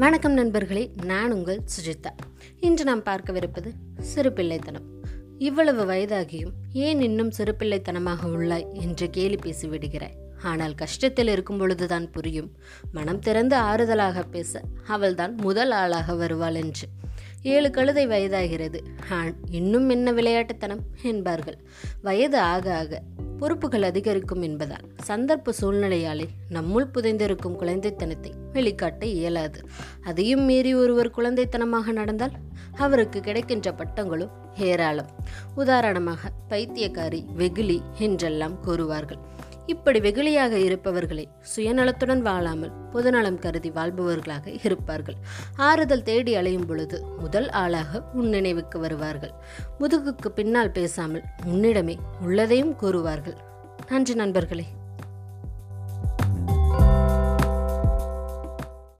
வணக்கம் நண்பர்களே நான் உங்கள் சுஜிதா. இன்று நாம் பார்க்கவிருப்பது சிறுபிள்ளைத்தனம். இவ்வளவு வயதாகியும் ஏன் இன்னும் சிறுபிள்ளைத்தனமாக உள்ளாய் என்று கேலி பேசி விடுகிறாய் ஆனால் கஷ்டத்தில் இருக்கும் பொழுதுதான் புரியும். மனம் திறந்து ஆறுதலாக பேச அவள்தான் முதல் ஆளாக வருவாள் என்று. ஏழு கழுதை வயதாகிறது. ஆண் இன்னும் என்ன விளையாட்டுத்தனம்? என்பார்கள். வயது ஆக ஆக பொறுப்புகள் அதிகரிக்கும் என்பதால் சந்தர்ப்ப சூழ்நிலையாலே நம்முள் புதைந்திருக்கும் குழந்தைத்தனத்தை வெளிக்காட்ட இயலாது. அதையும் மீறி ஒருவர் குழந்தைத்தனமாக நடந்தால் அவருக்கு கிடைக்கின்ற பட்டங்களும் ஏராளம். உதாரணமாக பைத்தியக்காரி வெகுலி என்றெல்லாம் கூறுவார்கள். இப்படி வெகுளியாக இருப்பவர்களை சுயநலத்துடன் வாழாமல் பொதுநலம் கருதி வாழ்பவர்களாக இருப்பார்கள். ஆறுதல் தேடி அலையும் பொழுது முதல் ஆளாக உன் நினைவுக்கு வருவார்கள். முதுகுக்கு பின்னால் பேசாமல் உன்னிடமே உள்ளதையும் கூறுவார்கள். நன்றி நண்பர்களே.